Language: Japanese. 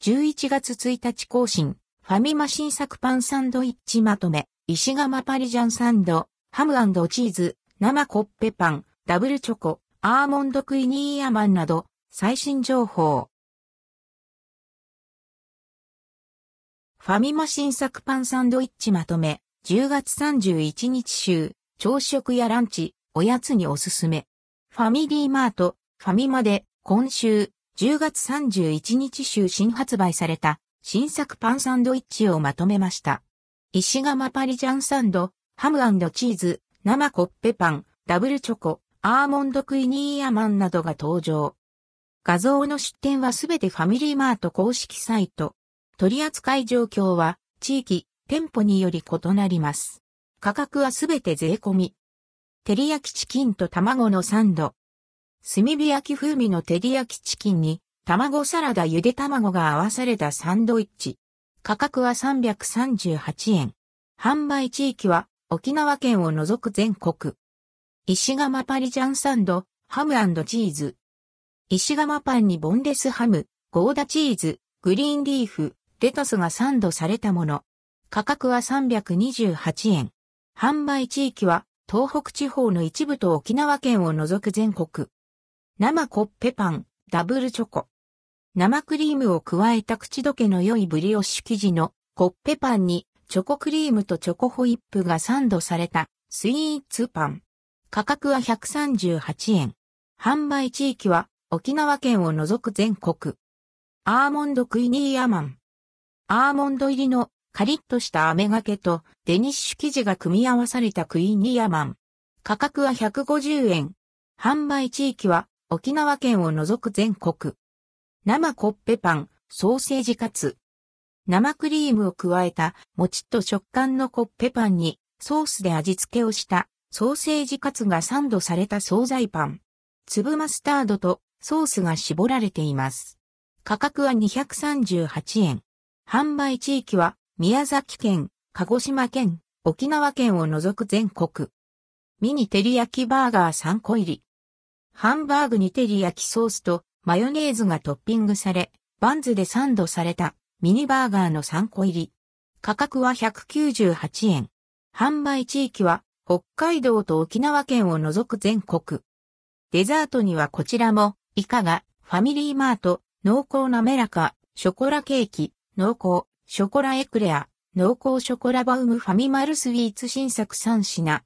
11月1日更新、ファミマ新作パンサンドイッチまとめ、石窯パリジャンサンド、ハムチーズ、生コッペパン、ダブルチョコ、アーモンドクイニーアマンなど、最新情報。ファミマ新作パンサンドイッチまとめ、10月31日週、朝食やランチ、おやつにおすすめ。ファミリーマート、ファミマで、今週、10月31日週新発売された、新作パンサンドイッチをまとめました。石窯パリジャンサンド、ハムチーズ、生コッペパン、ダブルチョコ、アーモンドクイニーアマンなどが登場。画像の出展はすべてファミリーマート公式サイト。取扱い状況は地域、店舗により異なります。価格はすべて税込み。照り焼きチキンと卵のサンド。炭火焼き風味の照り焼きチキンに卵サラダゆで卵が合わされたサンドイッチ。価格は338円。販売地域は沖縄県を除く全国。石窯パリジャンサンド、ハムチーズ。石窯パンにボンレスハム、ゴーダチーズ、グリーンリーフ、レタスがサンドされたもの。価格は328円。販売地域は東北地方の一部と沖縄県を除く全国。生コッペパン、ダブルチョコ。生クリームを加えた口どけの良いブリオッシュ生地のコッペパンにチョコクリームとチョコホイップがサンドされたスイーツパン。価格は138円。販売地域は沖縄県を除く全国。アーモンドクイニーアマン。アーモンド入りのカリッとした飴がけとデニッシュ生地が組み合わされたクイニーアマン。価格は150円。販売地域は沖縄県を除く全国。生コッペパン、ソーセージカツ。生クリームを加えたもちっと食感のコッペパンにソースで味付けをしたソーセージカツがサンドされた惣菜パン。粒マスタードとソースが絞られています。価格は238円。販売地域は宮崎県、鹿児島県、沖縄県を除く全国。ミニ照り焼きバーガー3個入り。ハンバーグに照り焼きソースとマヨネーズがトッピングされ、バンズでサンドされたミニバーガーの3個入り。価格は198円。販売地域は北海道と沖縄県を除く全国。デザートにはこちらも、いかが、ファミリーマート、濃厚なめらか、ショコラケーキ、濃厚、ショコラエクレア、濃厚ショコラバウムファミマルスイーツ新作3品、